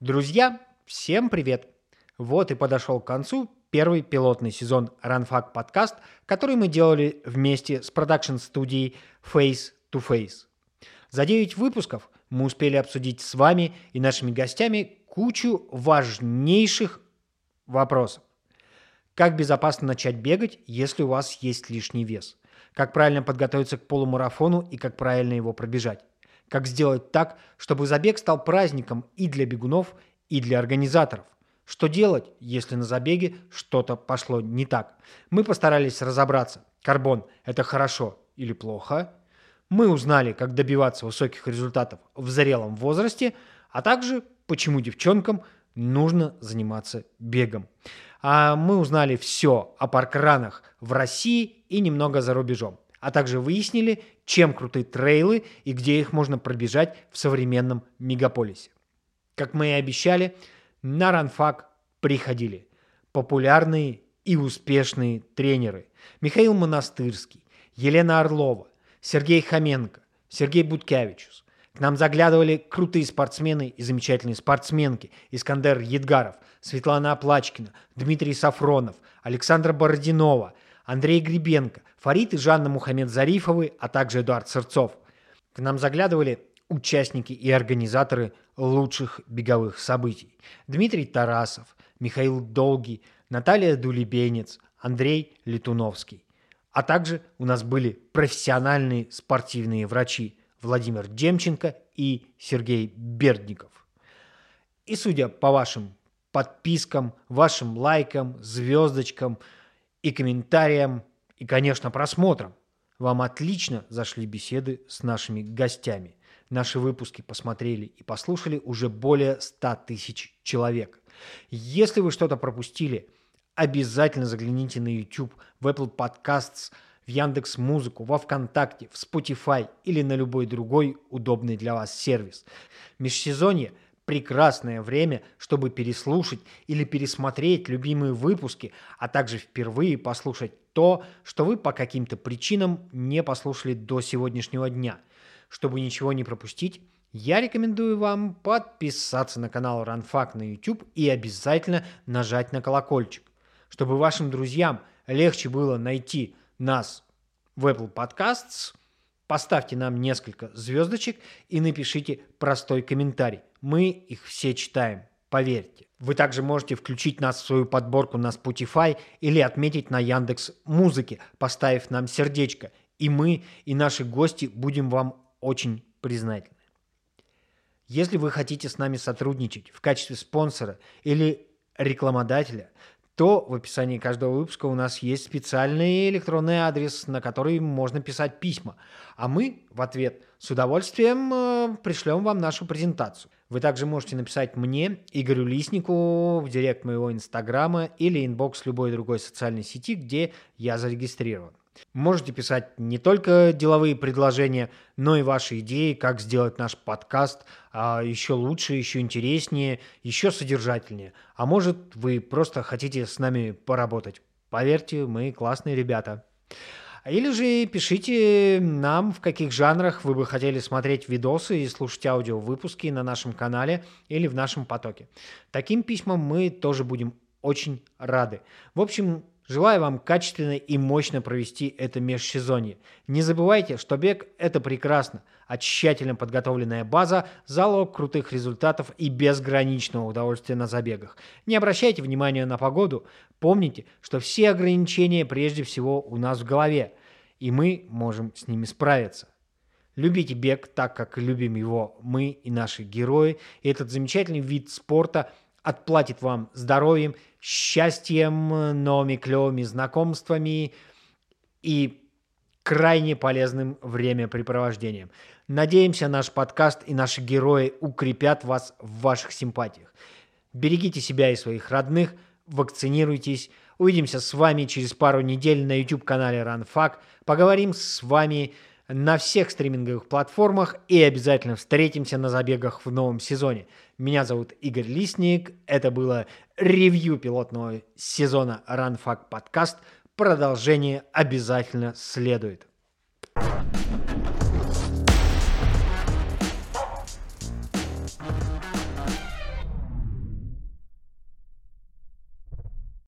Друзья, всем привет! Вот и подошел к концу первый пилотный сезон RunFact подкаст, который мы делали вместе с продакшн-студией Face to Face. За 9 выпусков мы успели обсудить с вами и нашими гостями кучу важнейших вопросов. Как безопасно начать бегать, если у вас есть лишний вес? Как правильно подготовиться к полумарафону и как правильно его пробежать? Как сделать так, чтобы забег стал праздником и для бегунов, и для организаторов? Что делать, если на забеге что-то пошло не так? Мы постарались разобраться. Карбон – это хорошо или плохо? Мы узнали, как добиваться высоких результатов в зрелом возрасте, а также почему девчонкам нужно заниматься бегом. А мы узнали все о паркранах в России и немного за рубежом а также выяснили, чем круты трейлы и где их можно пробежать в современном мегаполисе. Как мы и обещали, на ранфак приходили популярные и успешные тренеры. Михаил Монастырский, Елена Орлова, Сергей Хоменко, Сергей Буткевичус. К нам заглядывали крутые спортсмены и замечательные спортсменки. Искандер Едгаров, Светлана Оплачкина, Дмитрий Сафронов, Александра Бородинова – Андрей Гребенко, Фарид и Жанна Мухаммед-Зарифовы, а также Эдуард Сырцов. К нам заглядывали участники и организаторы лучших беговых событий. Дмитрий Тарасов, Михаил Долгий, Наталья Дулебенец, Андрей Летуновский. А также у нас были профессиональные спортивные врачи Владимир Демченко и Сергей Бердников. И судя по вашим подпискам, вашим лайкам, звездочкам – и комментариям, и, конечно, просмотрам. Вам отлично зашли беседы с нашими гостями. Наши выпуски посмотрели и послушали уже более 100 тысяч человек. Если вы что-то пропустили, обязательно загляните на YouTube, в Apple Podcasts, в Яндекс Музыку, во Вконтакте, в Spotify или на любой другой удобный для вас сервис. Межсезонье – прекрасное время, чтобы переслушать или пересмотреть любимые выпуски, а также впервые послушать то, что вы по каким-то причинам не послушали до сегодняшнего дня. Чтобы ничего не пропустить, я рекомендую вам подписаться на канал RunFact на YouTube и обязательно нажать на колокольчик, чтобы вашим друзьям легче было найти нас в Apple Podcasts. Поставьте нам несколько звездочек и напишите простой комментарий. Мы их все читаем, поверьте. Вы также можете включить нас в свою подборку на Spotify или отметить на Яндекс Музыке, поставив нам сердечко. И мы, и наши гости будем вам очень признательны. Если вы хотите с нами сотрудничать в качестве спонсора или рекламодателя, то в описании каждого выпуска у нас есть специальный электронный адрес, на который можно писать письма. А мы в ответ с удовольствием э, пришлем вам нашу презентацию. Вы также можете написать мне, Игорю Лиснику, в директ моего инстаграма или inbox любой другой социальной сети, где я зарегистрирован. Можете писать не только деловые предложения, но и ваши идеи, как сделать наш подкаст а, еще лучше, еще интереснее, еще содержательнее. А может, вы просто хотите с нами поработать. Поверьте, мы классные ребята. Или же пишите нам, в каких жанрах вы бы хотели смотреть видосы и слушать аудиовыпуски на нашем канале или в нашем потоке. Таким письмам мы тоже будем очень рады. В общем, Желаю вам качественно и мощно провести это межсезонье. Не забывайте, что бег – это прекрасно, а тщательно подготовленная база – залог крутых результатов и безграничного удовольствия на забегах. Не обращайте внимания на погоду, помните, что все ограничения прежде всего у нас в голове, и мы можем с ними справиться. Любите бег так, как любим его мы и наши герои, и этот замечательный вид спорта – отплатит вам здоровьем, счастьем, новыми клевыми знакомствами и крайне полезным времяпрепровождением. Надеемся, наш подкаст и наши герои укрепят вас в ваших симпатиях. Берегите себя и своих родных, вакцинируйтесь. Увидимся с вами через пару недель на YouTube-канале RunFact. Поговорим с вами на всех стриминговых платформах и обязательно встретимся на забегах в новом сезоне. Меня зовут Игорь Лисник. Это было ревью пилотного сезона RunFact подкаст. Продолжение обязательно следует.